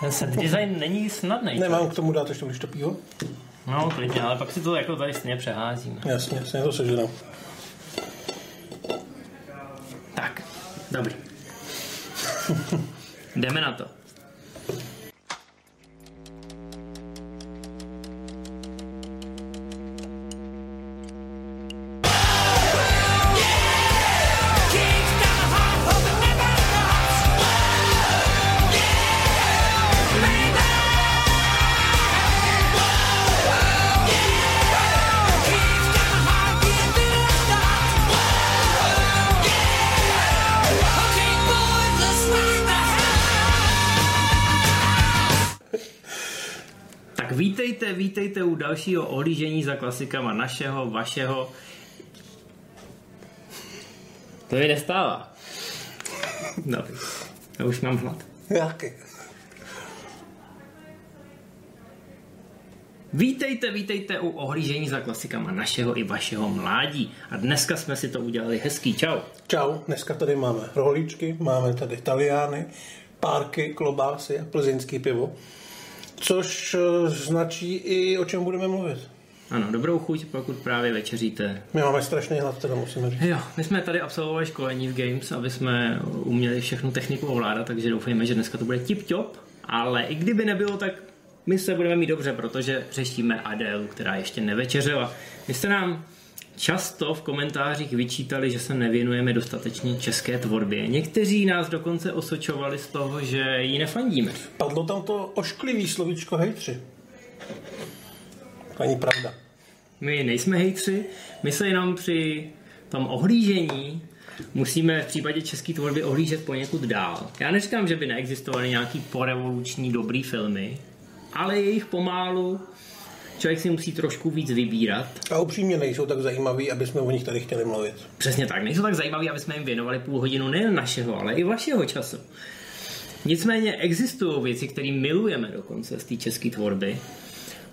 Ten set design není snadný. Nemám k tomu dát ještě když to pivo? No, klidně, ale pak si to jako tady stejně přeházíme. Jasně, jasně, to seženám. Tak, dobrý. Jdeme na to. Dalšího ohlížení za klasikama našeho, vašeho. To mi nestává. Dobrý. Já už mám hlad. Jaký? Vítejte, vítejte u ohlížení za klasikama našeho i vašeho mládí. A dneska jsme si to udělali hezký. Čau. Čau, dneska tady máme rohlíčky, máme tady taliány, párky, klobásy a plzeňský pivo. Což eh, značí i o čem budeme mluvit. Ano, dobrou chuť, pokud právě večeříte. My máme strašný hlad, teda musíme říct. Jo, my jsme tady absolvovali školení v Games, aby jsme uměli všechnu techniku ovládat, takže doufejme, že dneska to bude tip-top. Ale i kdyby nebylo, tak my se budeme mít dobře, protože řešíme Adélu, která ještě nevečeřela. Vy jste nám často v komentářích vyčítali, že se nevěnujeme dostatečně české tvorbě. Někteří nás dokonce osočovali z toho, že ji nefandíme. Padlo tam to ošklivý slovíčko hejtři. To není pravda. My nejsme hejtři, my se jenom při tom ohlížení musíme v případě české tvorby ohlížet poněkud dál. Já neříkám, že by neexistovaly nějaký porevoluční dobrý filmy, ale je jich pomálu, člověk si musí trošku víc vybírat. A upřímně nejsou tak zajímaví, aby jsme o nich tady chtěli mluvit. Přesně tak, nejsou tak zajímaví, aby jsme jim věnovali půl hodinu nejen našeho, ale i vašeho času. Nicméně existují věci, které milujeme dokonce z té české tvorby.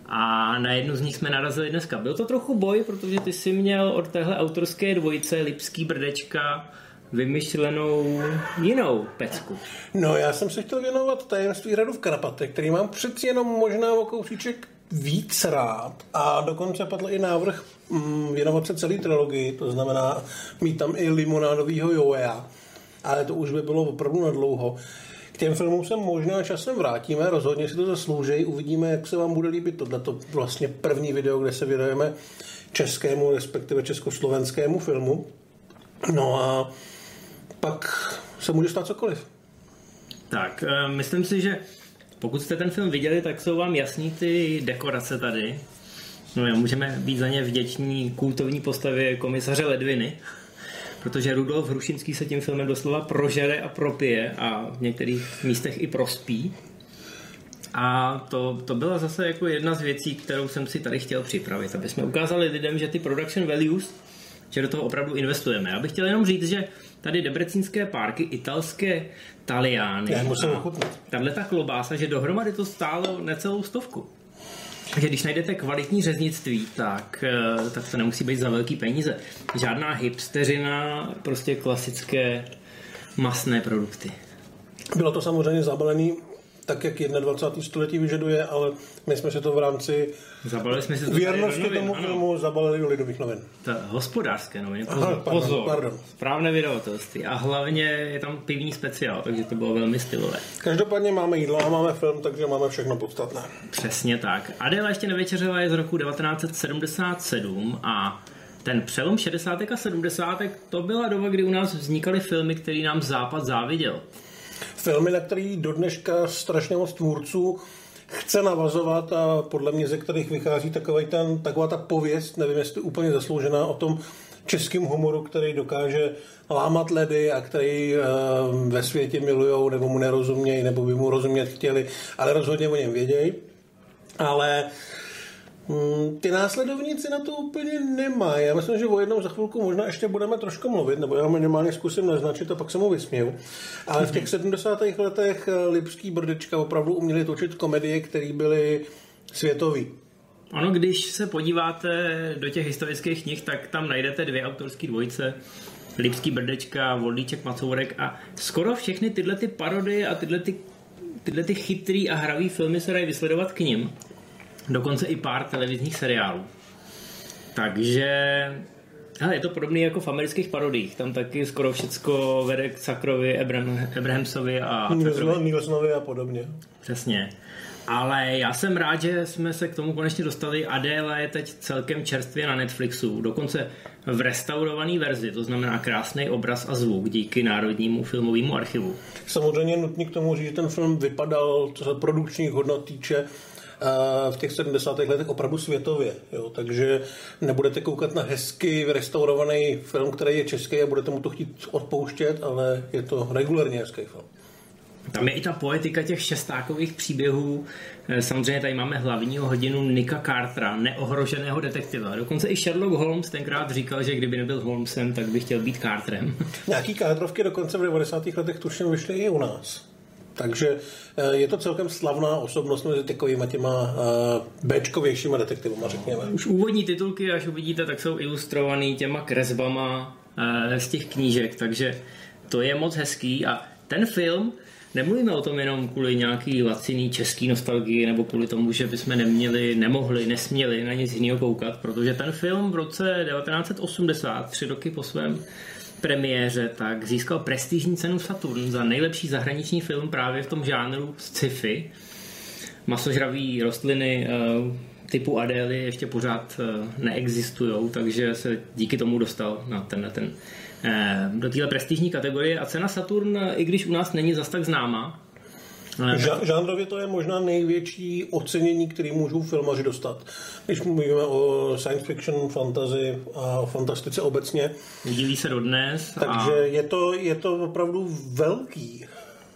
A na jednu z nich jsme narazili dneska. Byl to trochu boj, protože ty jsi měl od téhle autorské dvojice Lipský brdečka vymyšlenou jinou pecku. No, já jsem se chtěl věnovat tajemství hradu v Karpatech, který mám přeci jenom možná o kousíček víc rád a dokonce padl i návrh mm, věnovat se celý trilogii, to znamená mít tam i limonádovýho Joea, ale to už by bylo opravdu na dlouho. K těm filmům se možná časem vrátíme, rozhodně si to zaslouží, uvidíme, jak se vám bude líbit tohleto vlastně první video, kde se věnujeme českému, respektive československému filmu. No a pak se může stát cokoliv. Tak, eh, myslím si, že pokud jste ten film viděli, tak jsou vám jasný ty dekorace tady. No jo, můžeme být za ně vděční kultovní postavě komisaře Ledviny, protože Rudolf Hrušinský se tím filmem doslova prožere a propije a v některých místech i prospí. A to, to byla zase jako jedna z věcí, kterou jsem si tady chtěl připravit, aby jsme ukázali lidem, že ty production values, že do toho opravdu investujeme. Já bych chtěl jenom říct, že tady debrecínské párky, italské taliány. Já musím ochutnat. Tahle ta klobása, že dohromady to stálo necelou stovku. Takže když najdete kvalitní řeznictví, tak, eh, tak to nemusí být za velký peníze. Žádná hipsteřina, prostě klasické masné produkty. Bylo to samozřejmě zabalený tak, jak 21. století vyžaduje, ale my jsme se to v rámci Zabalili jsme si to věrnosti novin, tomu ano. filmu zabalili do lidových novin. Ta hospodářské noviny, Aha, pozor, pardon, pozor, pardon. správné vydavatelství a hlavně je tam pivní speciál, takže to bylo velmi stylové. Každopádně máme jídlo a máme film, takže máme všechno podstatné. Přesně tak. Adela ještě nevečeřela je z roku 1977 a ten přelom 60. a 70. to byla doba, kdy u nás vznikaly filmy, které nám Západ záviděl. Filmy, na který do dneška strašně moc tvůrců chce navazovat a podle mě ze kterých vychází takový ten, taková ta pověst, nevím, jestli úplně zasloužená o tom českém humoru, který dokáže lámat ledy a který e, ve světě milujou nebo mu nerozumějí, nebo by mu rozumět chtěli, ale rozhodně o něm vědějí. Ale Mm, Ty následovníci na to úplně nemají. Já myslím, že o jednom za chvilku možná ještě budeme trošku mluvit, nebo já minimálně zkusím naznačit a pak se mu vysměju. Ale v těch 70. letech eh, Lipský Brdečka opravdu uměli točit komedie, které byly světový. Ono, když se podíváte do těch historických knih, tak tam najdete dvě autorské dvojice. Lipský Brdečka, Vodlíček Macourek a skoro všechny tyhle ty parodie a tyhle ty tyhle ty chytrý a hravý filmy se dají vysledovat k ním. Dokonce i pár televizních seriálů. Takže ale je to podobné jako v amerických parodích. Tam taky skoro všecko vede k Sakrovi, Abraham, Abrahamsovi a Nilsonovi a podobně. Přesně. Ale já jsem rád, že jsme se k tomu konečně dostali. Adéla je teď celkem čerstvě na Netflixu, dokonce v restaurované verzi, to znamená krásný obraz a zvuk díky Národnímu filmovému archivu. Samozřejmě nutně k tomu říct, že ten film vypadal, co se produkčních hodnot týče, v těch 70. letech opravdu světově. Jo? Takže nebudete koukat na hezky restaurovaný film, který je český a budete mu to chtít odpouštět, ale je to regulárně hezký film. Tam je i ta poetika těch šestákových příběhů. Eh, samozřejmě tady máme hlavního hodinu Nika Cartera, neohroženého detektiva. Dokonce i Sherlock Holmes tenkrát říkal, že kdyby nebyl Holmesem, tak by chtěl být Carterem. Nějaký Carterovky dokonce v 90. letech tuším vyšly i u nás. Takže eh, je to celkem slavná osobnost mezi takovými těma eh, Bčkovějšíma detektivama, řekněme. Už úvodní titulky, až uvidíte, tak jsou ilustrovaný těma kresbama z těch knížek, takže to je moc hezký a ten film Nemluvíme o tom jenom kvůli nějaký laciný český nostalgii nebo kvůli tomu, že bychom neměli, nemohli, nesměli na nic jiného koukat, protože ten film v roce 1980, tři roky po svém premiéře, tak získal prestižní cenu Saturn za nejlepší zahraniční film právě v tom žánru sci-fi. Masožraví rostliny eh, typu Adély ještě pořád eh, neexistují, takže se díky tomu dostal na tenhle ten Eh, do téhle prestižní kategorie a cena Saturn, i když u nás není zas tak známá, Žánrově to je možná největší ocenění, který můžou filmaři dostat. Když mluvíme o science fiction, fantasy a fantastice obecně. Dílí se dodnes. Takže a... je, to, je to opravdu velký.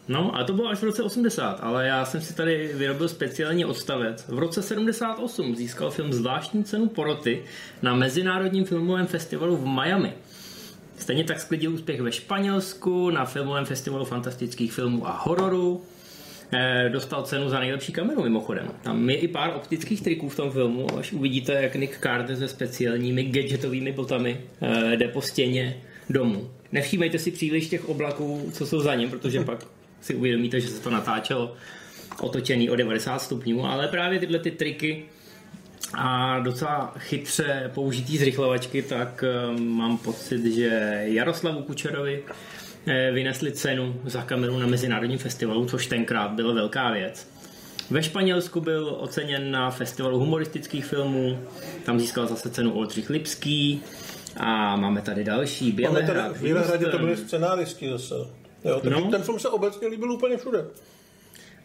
No a to bylo až v roce 80, ale já jsem si tady vyrobil speciální odstavec. V roce 78 získal film zvláštní cenu poroty na Mezinárodním filmovém festivalu v Miami. Stejně tak sklidil úspěch ve Španělsku na filmovém festivalu fantastických filmů a hororu. Eh, dostal cenu za nejlepší kameru mimochodem. Tam je i pár optických triků v tom filmu, až uvidíte, jak Nick Carter se speciálními gadgetovými botami eh, jde po stěně domů. Nevšímejte si příliš těch oblaků, co jsou za ním, protože pak si uvědomíte, že se to natáčelo otočený o 90 stupňů, ale právě tyhle ty triky a docela chytře použitý zrychlovačky, tak eh, mám pocit, že Jaroslavu Kučerovi vynesli cenu za kameru na Mezinárodním festivalu, což tenkrát byla velká věc. Ve Španělsku byl oceněn na festivalu humoristických filmů, tam získal zase cenu Oldřich Lipský a máme tady další, Bělehrad. V Bělehradě to byli scenáristi zase. Jo, no. ten film se obecně líbil úplně všude.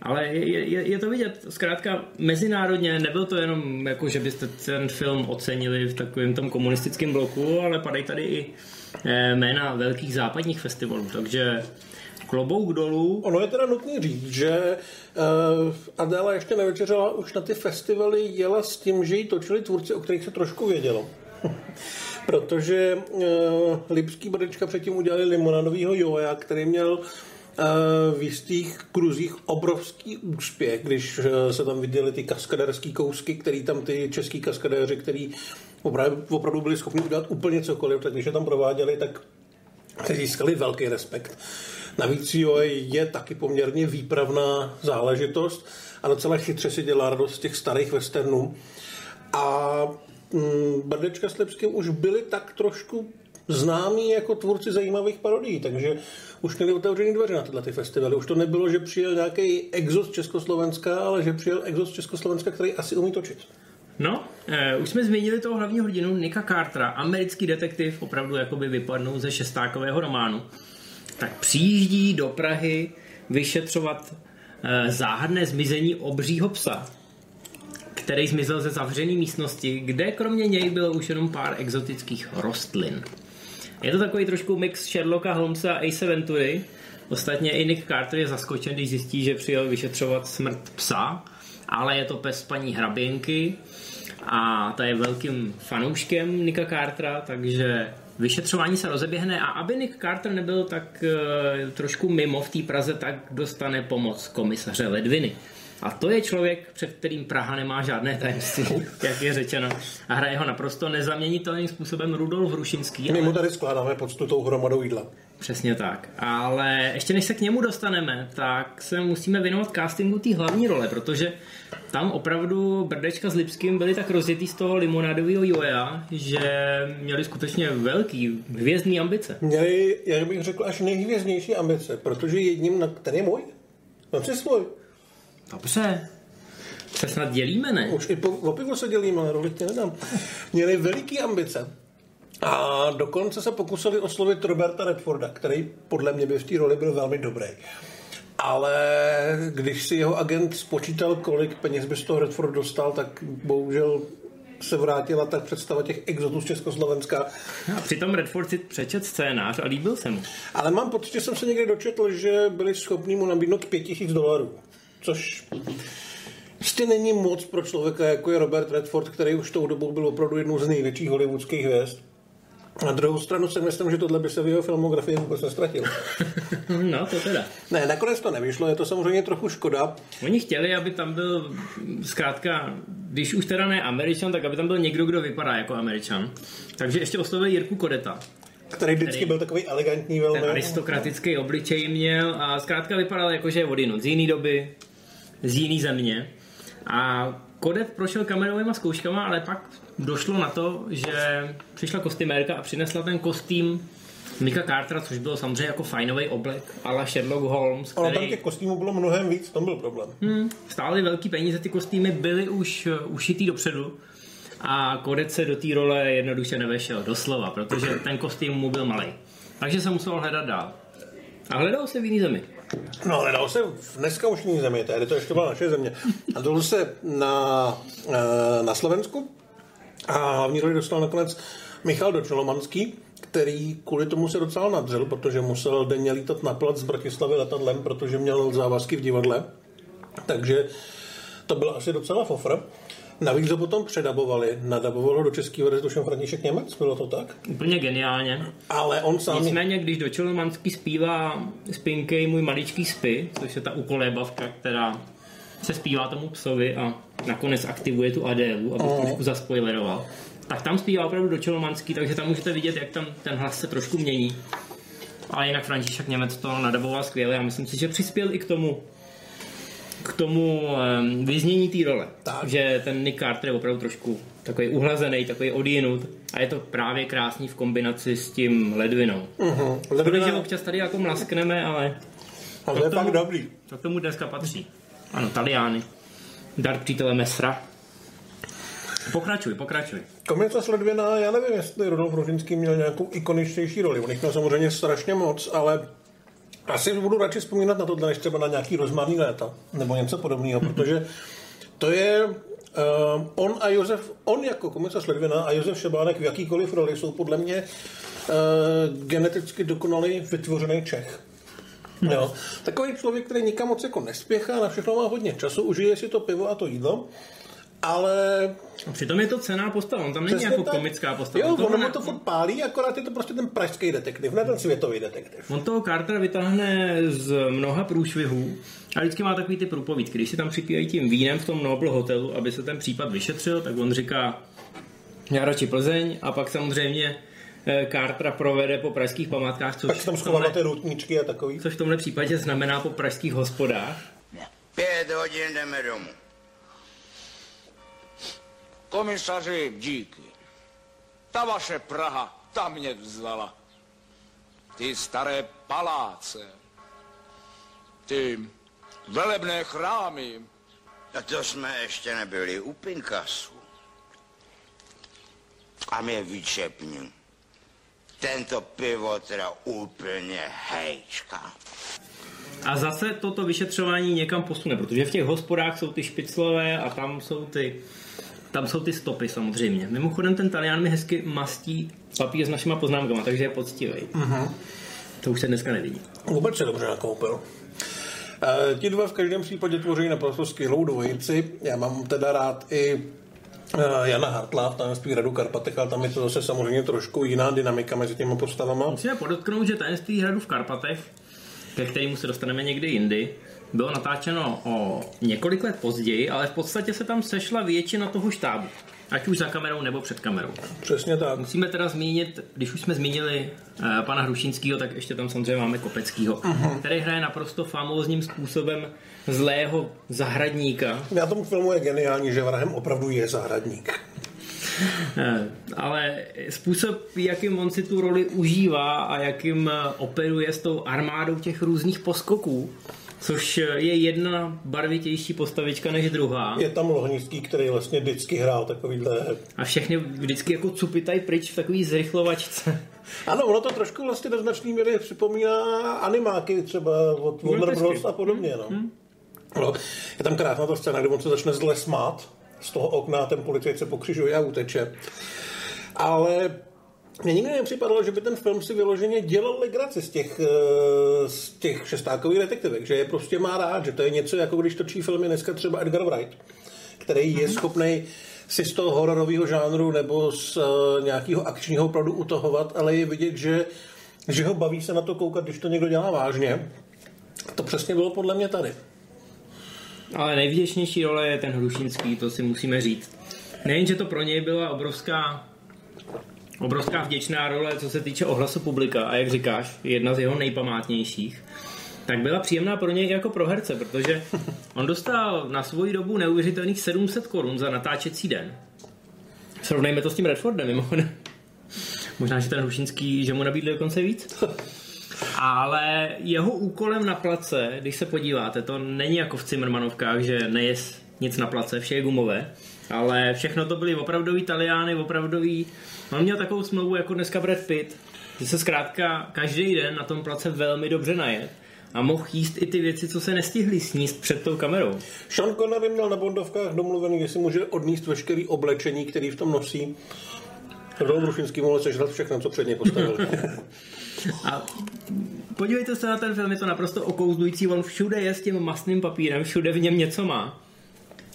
Ale je, je, je to vidět, zkrátka mezinárodně, nebyl to jenom jako, že byste ten film ocenili v takovém tom komunistickém bloku, ale padají tady i eh, jména velkých západních festivalů, takže klobouk dolů. Ono je teda nutný říct, že uh, Adela ještě nevečeřela už na ty festivaly jela s tím, že ji točili tvůrci, o kterých se trošku vědělo. Protože uh, Lipský Brdečka předtím udělali limonadovýho Joja, který měl v jistých kruzích obrovský úspěch, když eh, se tam viděli ty kaskaderský kousky, který tam ty český kaskadéři, který opravdu, opravdu byli schopni udělat úplně cokoliv, tak když je tam prováděli, tak se získali velký respekt. Navíc jo, je taky poměrně výpravná záležitost a docela chytře si dělá radost z těch starých westernů. A mm, Brdečka s Lipským už byli tak trošku známí jako tvůrci zajímavých parodií, takže už měli otevřený dveře na tyhle ty festivaly. Už to nebylo, že přijel nějaký exos Československa, ale že přijel exos Československa, který asi umí točit. No, eh, už jsme zmínili toho hlavního hrdinu Nika Cartera, americký detektiv, opravdu jakoby vypadnou ze šestákového románu. Tak přijíždí do Prahy vyšetřovat eh, záhadné zmizení obřího psa, který zmizel ze zavřené místnosti, kde kromě něj bylo už jenom pár exotických rostlin. Je to takový trošku mix Sherlocka Holmesa a Ace Ventury. Ostatně i Nick Carter je zaskočen, když zjistí, že přijel vyšetřovat smrt psa, ale je to pes paní hraběnky a ta je velkým fanouškem Nicka Cartera, takže vyšetřování se rozeběhne a aby Nick Carter nebyl tak uh, trošku mimo v té Praze, tak dostane pomoc komisaře Ledviny. A to je člověk, před kterým Praha nemá žádné tajemství, jak je řečeno. A hraje ho naprosto nezaměnitelným způsobem Rudolf Rušinský. My mu tady skládáme tou hromadou jídla. Přesně tak. Ale ještě než se k němu dostaneme, tak se musíme věnovat castingu té hlavní role, protože tam opravdu Brdečka s Lipským byli tak rozjetý z toho limonádového joja, že měli skutečně velký hvězdný ambice. Měli, jak bych řekl, až nejhvězdnější ambice, protože jedním, na, ten je můj, no si svůj. Dobře. Se snad dělíme, ne? Už i po, o pivo se dělíme, ale roli tě nedám. Měli veliký ambice. A dokonce se pokusili oslovit Roberta Redforda, který podle mě by v té roli byl velmi dobrý. Ale když si jeho agent spočítal, kolik peněz by z toho Redford dostal, tak bohužel se vrátila tak představa těch exotů z Československa. A přitom Redford si přečet scénář a líbil se mu. Ale mám pocit, že jsem se někdy dočetl, že byli schopni mu nabídnout 5000 dolarů. Což Prostě není moc pro člověka, jako je Robert Redford, který už tou dobou byl opravdu jednou z největších hollywoodských hvězd. Na druhou stranu si myslím, že tohle by se v jeho filmografii vůbec nestratil. no, to teda. Ne, nakonec to nevyšlo, je to samozřejmě trochu škoda. Oni chtěli, aby tam byl zkrátka, když už teda ne Američan, tak aby tam byl někdo, kdo vypadá jako Američan. Takže ještě oslovili Jirku Kodeta. Který vždycky který byl takový elegantní velmi. Ten aristokratický obličej měl a zkrátka vypadal jako, že je odinut z jiný doby, z jiný země. A Kodet prošel kamerovými zkouškama, ale pak došlo na to, že přišla kostymérka a přinesla ten kostým Mika Cartera, což bylo samozřejmě jako fajnový oblek, ale Sherlock Holmes. Který... Ale tam těch kostýmů bylo mnohem víc, tam byl problém. Hmm, stály velký peníze, ty kostýmy byly už uh, ušitý dopředu a Kodet se do té role jednoduše nevešel, doslova, protože ten kostým mu byl malý. Takže se musel hledat dál. A hledal se v jiný zemi. No, hledal se v dneska už jiný zemi, tady to ještě byla naše země. A to se na, eh, na Slovensku a hlavní roli dostal nakonec Michal Dočolomanský, který kvůli tomu se docela nadřel, protože musel denně lítat na plac z Bratislavy letadlem, protože měl závazky v divadle. Takže to byl asi docela fofr. Navíc ho potom předabovali. Nadabovalo do český verze tuším František Němec, bylo to tak? Úplně geniálně. Ale on sám... Nicméně, když do Čelomanský zpívá Spinkej můj maličký spy, což je ta ukolébavka, která se zpívá tomu psovi a nakonec aktivuje tu Adélu, aby oh. trošku zaspoileroval. Tak tam zpívá opravdu do Čelomanský, takže tam můžete vidět, jak tam ten hlas se trošku mění. A jinak František Němec to nadaboval skvěle a myslím si, že přispěl i k tomu, k tomu vyznění té role. Tak. Že ten Nick Carter je opravdu trošku takový uhlazený, takový odjinut a je to právě krásný v kombinaci s tím ledvinou. Uh-huh. Ledvina... Protože občas tady jako mlaskneme, ale... Ale to je fakt dobrý. To k tomu dneska patří. Ano, Taliány. Dar přítele Mesra. Pokračuj, pokračuj. Komica s Ledvina, já nevím, jestli Rudolf Rožinský měl nějakou ikoničtější roli. On jich měl samozřejmě strašně moc, ale asi budu radši vzpomínat na tohle, než třeba na nějaký rozmarný léta, nebo něco podobného, protože to je uh, on a Josef, on jako komisař Ledvina a Josef Šebánek v jakýkoliv roli jsou podle mě uh, geneticky dokonalý vytvořený Čech. No. Jo. Takový člověk, který nikam moc jako nespěchá, na všechno má hodně času, užije si to pivo a to jídlo ale... Přitom je to cená postava, on tam není jako tak. komická postava. Jo, ono mu to furt pálí, akorát je to prostě ten pražský detektiv, ne ten světový detektiv. On toho Cartera vytáhne z mnoha průšvihů a vždycky má takový ty průpovídky. Když si tam připívají tím vínem v tom Noble hotelu, aby se ten případ vyšetřil, tak on říká, já radši Plzeň a pak samozřejmě eh, Cartera provede po pražských památkách, což tak tam schovávat ty routničky a takový. Což v tomhle případě znamená po pražských hospodách. Pět hodin jdeme domů. Komisaři, díky. Ta vaše Praha, ta mě vzala. Ty staré paláce, ty velebné chrámy. A to jsme ještě nebyli u Pinkasu. A mě vyčepni. Tento pivo teda úplně hejčka. A zase toto vyšetřování někam posune, protože v těch hospodách jsou ty špiclové a tam jsou ty tam jsou ty stopy samozřejmě. Mimochodem ten Talian mi hezky mastí papír s našima poznámkama, takže je poctivý. Uh-huh. To už se dneska nevidí. Vůbec se dobře nakoupil. E, ti dva v každém případě tvoří naprosto skvělou dvojici. Já mám teda rád i e, Jana Hartla v tajemství hradu Karpatech, ale tam je to zase samozřejmě trošku jiná dynamika mezi těmi postavama. Musíme podotknout, že tajemství hradu v Karpatech ke kterému se dostaneme někdy jindy, bylo natáčeno o několik let později, ale v podstatě se tam sešla většina toho štábu. Ať už za kamerou nebo před kamerou. Přesně tak. Musíme teda zmínit, když už jsme zmínili uh, pana Hrušinského, tak ještě tam samozřejmě máme Kopeckýho, uh-huh. který hraje naprosto famózním způsobem zlého zahradníka. Na tom filmu je geniální, že vrahem opravdu je zahradník. Eh, ale způsob, jakým on si tu roli užívá a jakým eh, operuje s tou armádou těch různých poskoků, což je jedna barvitější postavička než druhá. Je tam Lohnický, který vlastně vždycky hrál takovýhle... A všechny vždycky jako cupitají pryč v takový zrychlovačce. Ano, ono to trošku vlastně do značný míry připomíná animáky třeba od Warner Bros. a podobně. No. Hmm. No, je tam krásná ta scéna, kdy on se začne zle smát z toho okna, ten policajt se pokřižuje a uteče. Ale mně nikdy nepřipadalo, že by ten film si vyloženě dělal legraci z těch, eh, z těch šestákových detektivek, že je prostě má rád, že to je něco jako když točí filmy dneska třeba Edgar Wright, který je mhm. schopný si z toho hororového žánru nebo z uh, nějakého akčního opravdu utahovat, ale je vidět, že, že ho baví se na to koukat, když to někdo dělá vážně. To přesně bylo podle mě tady. Ale nejvděčnější role je ten Hrušinský, to si musíme říct. Nejen, že to pro něj byla obrovská obrovská vděčná role, co se týče ohlasu publika a jak říkáš, jedna z jeho nejpamátnějších, tak byla příjemná pro něj jako pro herce, protože on dostal na svoji dobu neuvěřitelných 700 korun za natáčecí den. Srovnejme to s tím Redfordem, mimochodem. Možná, že ten Hrušinský, že mu nabídli dokonce víc. Ale jeho úkolem na place, když se podíváte, to není jako v Cimrmanovkách, že nejes nic na place, vše je gumové, ale všechno to byly opravdoví Italiány, opravdoví... On měl takovou smlouvu jako dneska Brad Pitt, že se zkrátka každý den na tom place velmi dobře najet a mohl jíst i ty věci, co se nestihly sníst před tou kamerou. Sean Connery měl na Bondovkách domluvený, že si může odníst veškerý oblečení, který v tom nosí. Rol Rušinský mohl sežrat všechno, co před něj postavil. a podívejte se na ten film, je to naprosto okouzlující, on všude je s tím masným papírem, všude v něm něco má.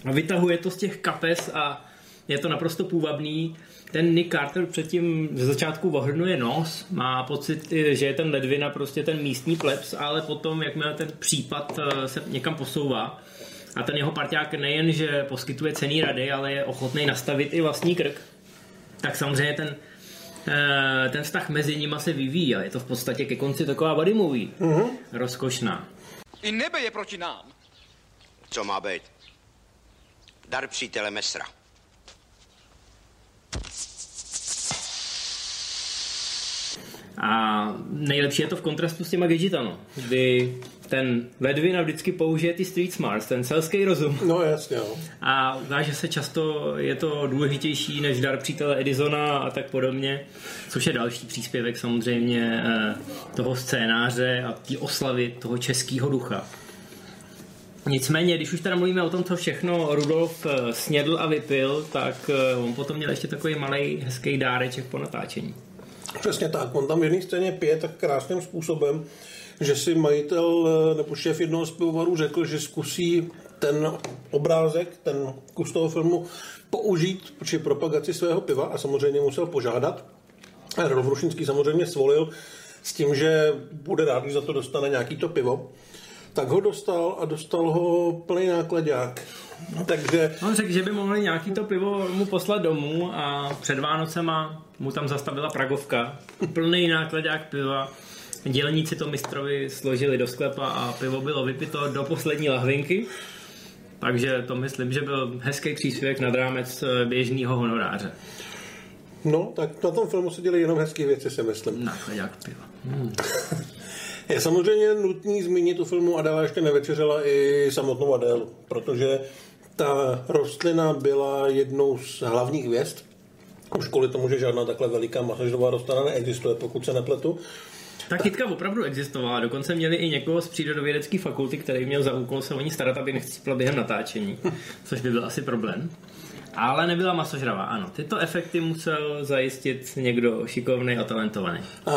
A vytahuje to z těch kapes a je to naprosto půvabný. Ten Nick Carter předtím ze začátku ohrnuje nos, má pocit, že je ten ledvina prostě ten místní plebs, ale potom, jakmile ten případ eh, se někam posouvá, a ten jeho parťák nejen, že poskytuje cený rady, ale je ochotný nastavit i vlastní krk, tak samozřejmě ten, eh, ten vztah mezi nimi se vyvíjí a je to v podstatě ke konci taková body movie. Mm-hmm. Rozkošná. I nebe je proti nám. Co má být? Dar přítele Mesra. A nejlepší je to v kontrastu s těma Gigitano, kdy ten Ledvina vždycky použije ty street smarts, ten selský rozum. No jasně, jo. A ukáže se často, je to důležitější než dar přítele Edisona a tak podobně, což je další příspěvek samozřejmě eh, toho scénáře a té oslavy toho českého ducha. Nicméně, když už teda mluvíme o tom, co všechno Rudolf eh, snědl a vypil, tak eh, on potom měl ještě takový malý hezký dáreček po natáčení. Přesně tak, on tam v jedné scéně pije tak krásným způsobem, že si majitel eh, nebo šéf jednoho z pivovarů řekl, že zkusí ten obrázek, ten kus toho filmu použít při propagaci svého piva a samozřejmě musel požádat. A Rolf Rušinský samozřejmě svolil s tím, že bude rád, když za to dostane nějaký to pivo tak ho dostal a dostal ho plný nákladák. Takže... On řekl, že by mohli nějaký to pivo mu poslat domů a před Vánocema mu tam zastavila Pragovka. Plný nákladák piva. Dělníci to mistrovi složili do sklepa a pivo bylo vypito do poslední lahvinky. Takže to myslím, že byl hezký příspěvek nad rámec eh, běžného honoráře. No, tak na tom filmu se děli jenom hezké věci, si myslím. Nákladák piva. Hmm. Je samozřejmě nutný zmínit u filmu Adela ještě nevečeřela i samotnou Adélu, protože ta rostlina byla jednou z hlavních hvězd. Už kvůli tomu, že žádná takhle veliká masažová rostlina neexistuje, pokud se nepletu. Ta kytka opravdu existovala, dokonce měli i někoho z přírodovědecké fakulty, který měl za úkol se o ní starat, aby nechcípla během natáčení, což by byl asi problém. Ale nebyla masožravá, ano. Tyto efekty musel zajistit někdo šikovný a talentovaný. A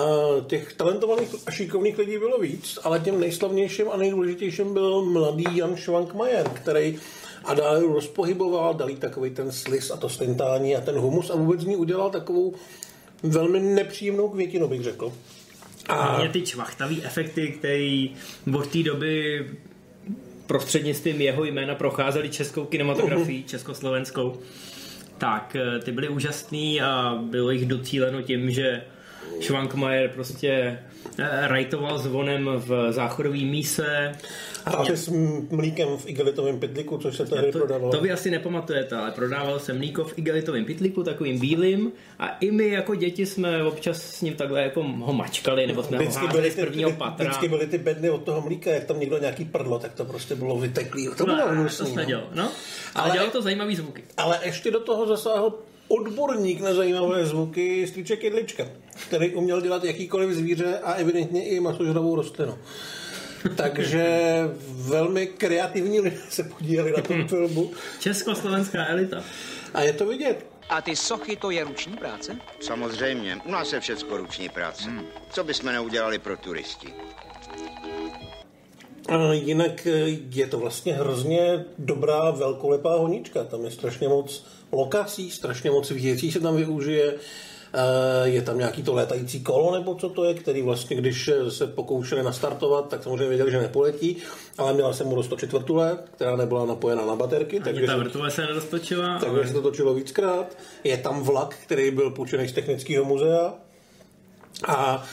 těch talentovaných a šikovných lidí bylo víc, ale tím nejslavnějším a nejdůležitějším byl mladý Jan Schwankmajer, který a dále rozpohyboval, dal takový ten slis a to stentání a ten humus a vůbec ní udělal takovou velmi nepříjemnou květinu, bych řekl. A mě ty čvachtavý efekty, které od té doby prostřednictvím jeho jména procházely českou kinematografii, československou, tak eh, ty byly úžasný a bylo jich docíleno tím, že Schwankmajer prostě eh, rajtoval zvonem v záchodový míse. A s mlíkem v igelitovém pytliku, což se tady to, prodávalo. To vy asi nepamatujete, ale prodával se mlíko v igelitovém pytliku, takovým bílým a i my jako děti jsme občas s ním takhle jako ho mačkali, nebo jsme Vždycky ho házeli z ty, prvního vždy- patra. vždycky byly ty bedny od toho mlíka, jak tam někdo nějaký prdlo, tak to prostě bylo vyteklý. To No, bylo to hnusný. jsme no. dělal, no. Ale, Ale- dělalo to zajímavý zvuky. Ale ještě do toho zasáhl odborník na zajímavé zvuky Strýček Jedlička, který uměl dělat jakýkoliv zvíře a evidentně i masožravou rostlinu. Takže velmi kreativní lidé se podíleli na tom filmu Československá elita. a je to vidět. A ty sochy, to je ruční práce? Samozřejmě, u nás je všecko ruční práce. Co bychom neudělali pro turisti? A jinak je to vlastně hrozně dobrá velkolepá honička. Tam je strašně moc lokací, strašně moc věcí se tam využije. Eh, Je tam nějaký to létající kolo, nebo co to je, který vlastně, když se pokoušeli nastartovat, tak samozřejmě věděli, že nepoletí, ale měla se mu 104 let, která nebyla napojena na baterky, Ani takže, ta vrtule se nedostočila. takže ale- se to točilo víckrát. Je tam vlak, který byl půjčený z technického muzea. A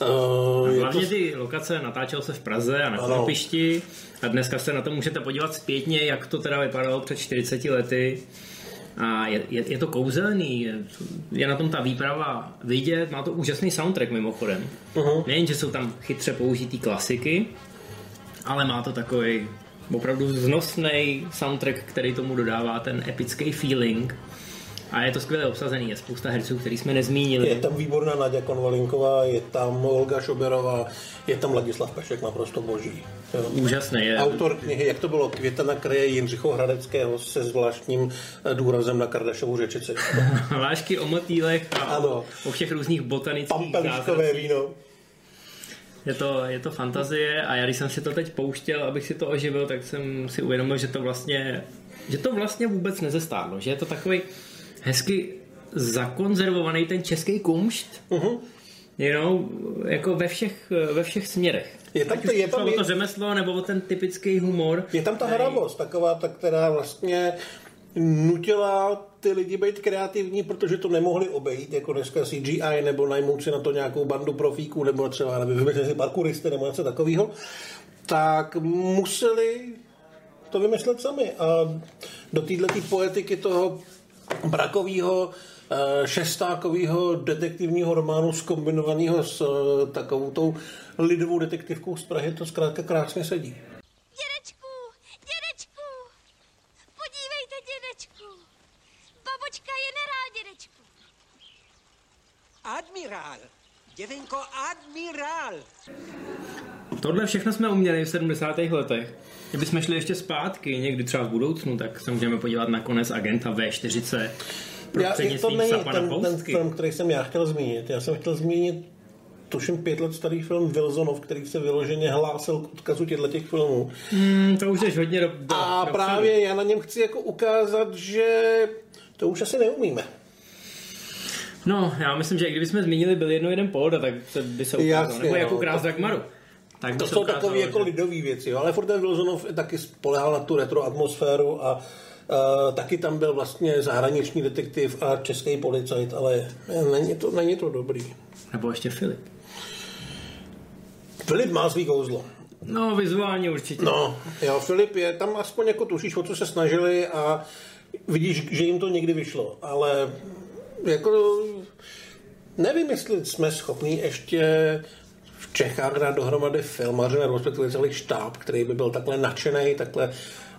uh, je to... Hlavně ty lokace natáčel se v Praze a na. Kropišti a dneska se na to můžete podívat zpětně, jak to teda vypadalo před 40 lety. A je, je, je to kouzelný, je, je na tom ta výprava vidět, má to úžasný soundtrack mimochodem. Uh-huh. Nejen, že jsou tam chytře použitý klasiky, ale má to takový opravdu vznosný soundtrack, který tomu dodává ten epický feeling. A je to skvěle obsazený, je spousta herců, který jsme nezmínili. Je tam výborná Naděja Konvalinková, je tam Olga Šoberová, je tam Ladislav Pašek, naprosto boží. Jo. Úžasný je. Autor knihy, jak to bylo, Květa na kraje Jindřicho Hradeckého se zvláštním eh, důrazem na Kardašovu řečici. Hlášky o motýlech a Ano. o, všech různých botanických Pampeliškové víno. Je to, je to fantazie a já když jsem si to teď pouštěl, abych si to oživil, tak jsem si uvědomil, že to vlastně, že to vlastně vůbec nezestárlo, že je to takový hezky zakonzervovaný ten český kumšt, uh-huh. You know, jako ve všech, ve všech směrech. Je tam to- je tam- o to je- řemeslo, nebo o ten typický humor. Je tam ta hravost, taková ta, která vlastně nutila ty lidi být kreativní, protože to nemohli obejít, jako dneska CGI, nebo najmout si na to nějakou bandu profíků, nebo třeba, nevím, si parkouristy, nebo něco takového, tak museli to vymyslet sami. A do této poetiky toho brakového šestákového detektivního románu skombinovaného s eh, takovou tou lidovou detektivkou z Prahy to zkrátka krásně sedí. Dědečku, dědečku, podívejte, dědečku. Babočka je nerál, dědečku. Admirál. Děvenko, admirál. Tohle všechno jsme uměli v 70. letech. Kdybychom šli ještě zpátky, někdy třeba v budoucnu, tak se můžeme podívat na konec agenta V40 Já, je to prostřednictvím není Sapana ten, ten film, který jsem já chtěl zmínit. Já jsem chtěl zmínit tuším pět let starý film Wilsonov, který se vyloženě hlásil k odkazu těchto těch filmů. Hmm, to už jdeš hodně do, do A dopředu. právě já na něm chci jako ukázat, že to už asi neumíme. No, já myslím, že i kdybychom zmínili byl jedno jeden póda, tak se by se ukázalo. Jasně, Nebo jako no, krás to- Dagmaru. Tak To jsou takové jako lidové věci, jo? ale furt ten Wilsonov taky spolehal na tu retro atmosféru a taky tam byl vlastně zahraniční detektiv a český policajt, ale není to, není to dobrý. Nebo ještě Filip. Filip má svý kouzlo. No, vizuálně určitě. No, jo, Filip je, tam aspoň jako tušíš, o co se snažili a vidíš, že jim to někdy vyšlo, ale jako nevím, jestli jsme schopni ještě v Čechách dát dohromady filmaře, nebo respektive celý štáb, který by byl takhle nadšený, takhle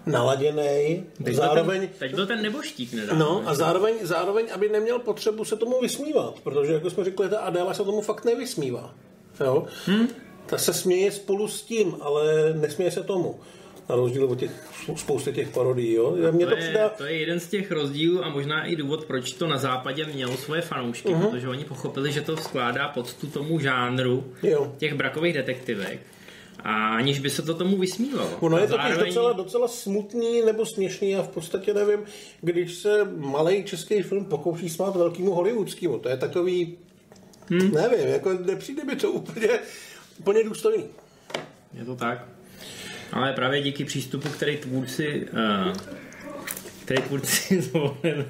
naladěný, Teď, zároveň... byl ten, teď byl ten neboštík nedávno. No a zároveň, zároveň, aby neměl potřebu se tomu vysmívat, protože, jako jsme řekli, ta Adéla se tomu fakt nevysmívá. Jo? Hmm? Ta se směje spolu s tím, ale nesměje se tomu. Na rozdíl od těch spousty těch parodií. Jo? Mně To to je, přidá... to je jeden z těch rozdílů a možná i důvod, proč to na západě mělo svoje fanoušky, uh-huh. protože oni pochopili, že to skládá poctu tomu žánru Jo. těch brakových detektivek. A aniž by se to tomu vysmívalo. Ono je totiž docela, docela smutný nebo směšný a v podstatě nevím, když se malý český film pokouší smát velkému hollywoodskému. To je takový Hmm. Nevím, jako nepřijde mi to úplně, úplně důstojný. Je to tak. Ale právě díky přístupu, který tvůrci, uh, který tvůrci zvolili,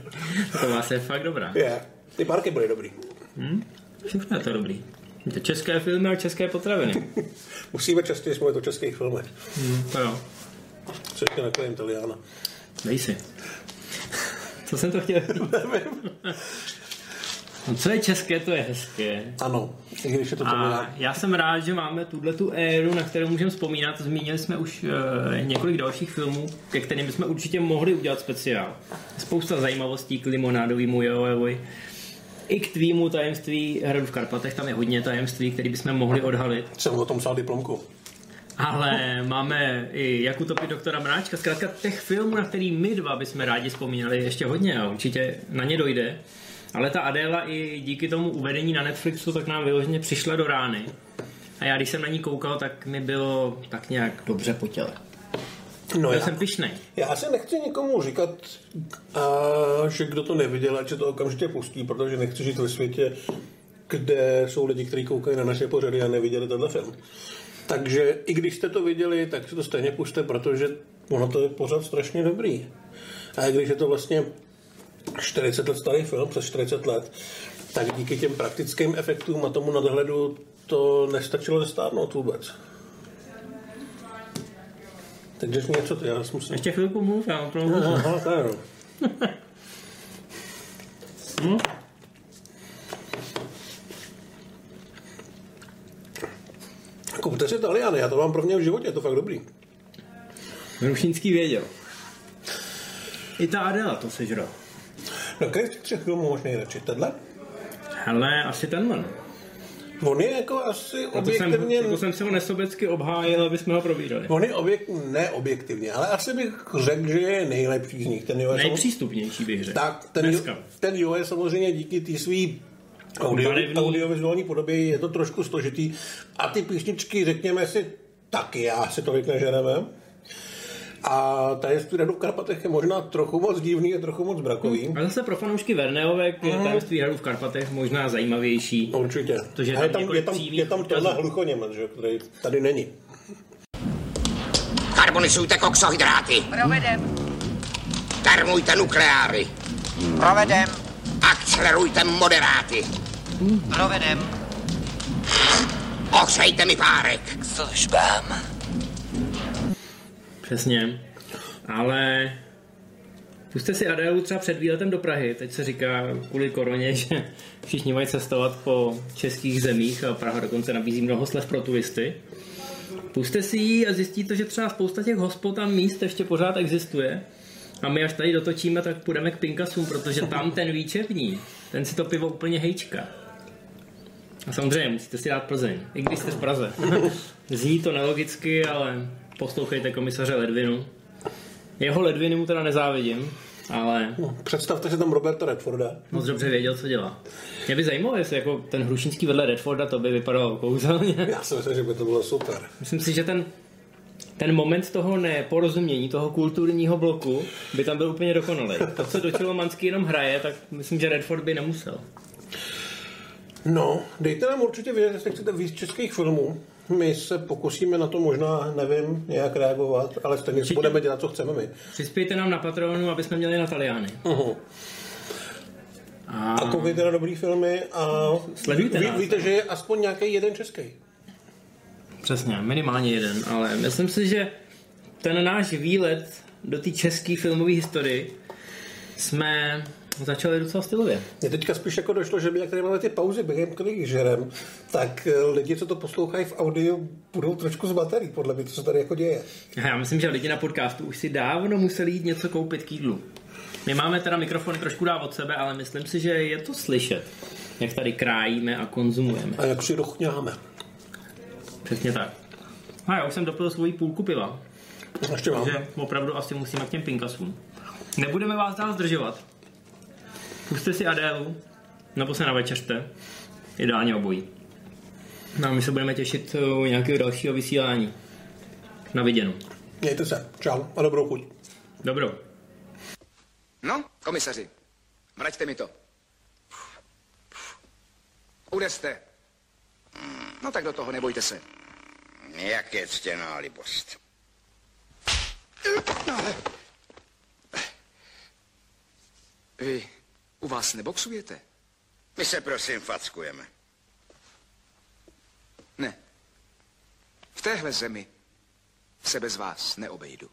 to vás je fakt dobrá. Je, ty parky byly dobrý. Hmm? Všechno je to dobrý. To české filmy a české potraviny. Musíme častěji mluvit o českých filmech. Hmm, to jo. Co ještě nakojím Taliana. Dej si. Co jsem to chtěl? No, co je české, to je hezké. Ano, i když je to A já jsem rád, že máme tuhle tu éru, na kterou můžeme vzpomínat. Zmínili jsme už uh, několik dalších filmů, ke kterým bychom určitě mohli udělat speciál. Spousta zajímavostí k limonádovému Jojovi. I k tvýmu tajemství Hradu v Karpatech, tam je hodně tajemství, které bychom mohli odhalit. Jsem o tom psal diplomku. Ale máme i jak utopit doktora Mráčka. Zkrátka těch filmů, na který my dva bychom rádi vzpomínali, ještě hodně a určitě na ně dojde. Ale ta Adéla i díky tomu uvedení na Netflixu tak nám vyloženě přišla do rány. A já když jsem na ní koukal, tak mi bylo tak nějak dobře po těle. No já jsem pišnej. Já asi nechci nikomu říkat, a, že kdo to neviděl, ať se to okamžitě pustí, protože nechci žít ve světě, kde jsou lidi, kteří koukají na naše pořady a neviděli tenhle film. Takže i když jste to viděli, tak si to stejně puste, protože ono to je pořád strašně dobrý. A když je to vlastně 40 let starý film, přes 40 let, tak díky těm praktickým efektům a tomu nadhledu to nestačilo zestárnout vůbec. Takže něco, to já musím... Ještě chvilku mluv, já opravdu... Aha, to jo. hm? Kupte si Taliany, já to mám prvně v životě, je to fakt dobrý. Rušínský věděl. I ta Adela to sežral. No, který z těch třech filmů máš nejradši? Tenhle? Hele, asi tenhle. On je jako asi A to objektivně... jsem, to jsem si ho nesobecky obhájil, aby jsme ho probírali. On je objekt, ne objektivně, ale asi bych řekl, že je nejlepší z nich. Ten jo je Nejpřístupnější bych řekl. Tak, ten, jo, ten jo je samozřejmě díky té svý audio, audiovizuální podobě je to trošku složitý. A ty písničky, řekněme si, taky já si tolik nežereme. A tajemství Hradu v Karpatech je možná trochu moc divný a trochu moc brakový. A zase pro fanoušky Verneovek je tajemství Hradu v Karpatech možná zajímavější. Určitě. Protože a je tam tam, je tam, je tam tenhle hluchoněmec, že, který tady není. Karbonizujte koksohydráty. Provedem. Termujte nukleáry. Provedem. Akcelerujte moderáty. Provedem. Ohřejte mi párek. K službám. Přesně. Ale puste si Adélu třeba před výletem do Prahy. Teď se říká kvůli koroně, že všichni mají cestovat po českých zemích a Praha dokonce nabízí mnoho slev pro turisty. Puste si ji a zjistíte, že třeba spousta těch hospod a míst ještě pořád existuje. A my až tady dotočíme, tak půjdeme k Pinkasům, protože tam ten výčepní, ten si to pivo úplně hejčka. A samozřejmě musíte si dát Plzeň, i když jste v Praze. Zní to nelogicky, ale poslouchejte komisaře Ledvinu. Jeho Ledviny mu teda nezávidím, ale No, představte si tam Roberta Redforda. moc dobře věděl, co dělá. Mě by zajímalo, jestli jako ten Hrušínský vedle Redforda to by vypadalo kouzelně. Já si myslím, že by to bylo super. Myslím si, že ten, ten moment toho neporozumění, toho kulturního bloku, by tam byl úplně dokonalý. To, co do Manský jenom hraje, tak myslím, že Redford by nemusel. No, dejte nám určitě vědět, jestli chcete víc českých filmů. My se pokusíme na to možná, nevím, nějak reagovat, ale stejně si Určitě. budeme dělat, co chceme my. Přispějte nám na Patronu, aby jsme měli na Taliány. Uh-huh. A, A koukejte na dobrý filmy a Sledujte ví, nás. víte, že je aspoň nějaký jeden český. Přesně, minimálně jeden, ale myslím si, že ten náš výlet do té české filmové historie jsme začali docela stylově. Mně teďka spíš jako došlo, že my, jak tady máme ty pauzy, během kterých žerem, tak eh, lidi, co to poslouchají v audiu, budou trošku z baterií, podle mě, to se tady jako děje. Já myslím, že lidi na podcastu už si dávno museli jít něco koupit k jídlu. My máme teda mikrofony trošku dál od sebe, ale myslím si, že je to slyšet, jak tady krájíme a konzumujeme. A jak si dochňáme. Přesně tak. A já už jsem dopil svoji půlku piva, Ještě mám. takže opravdu asi musíme k těm pinkasům. Nebudeme vás dál zdržovat. Puste si Adélu, nebo se navečeřte. Ideálně obojí. No a my se budeme těšit u nějakého dalšího vysílání. Na viděnou. Mějte se. Čau a dobrou chuť. Dobrou. No, komisaři, vraťte mi to. Udeste. No tak do toho, nebojte se. Jak je ctěná libost. Vy u vás neboxujete? My se prosím fackujeme. Ne. V téhle zemi se bez vás neobejdu.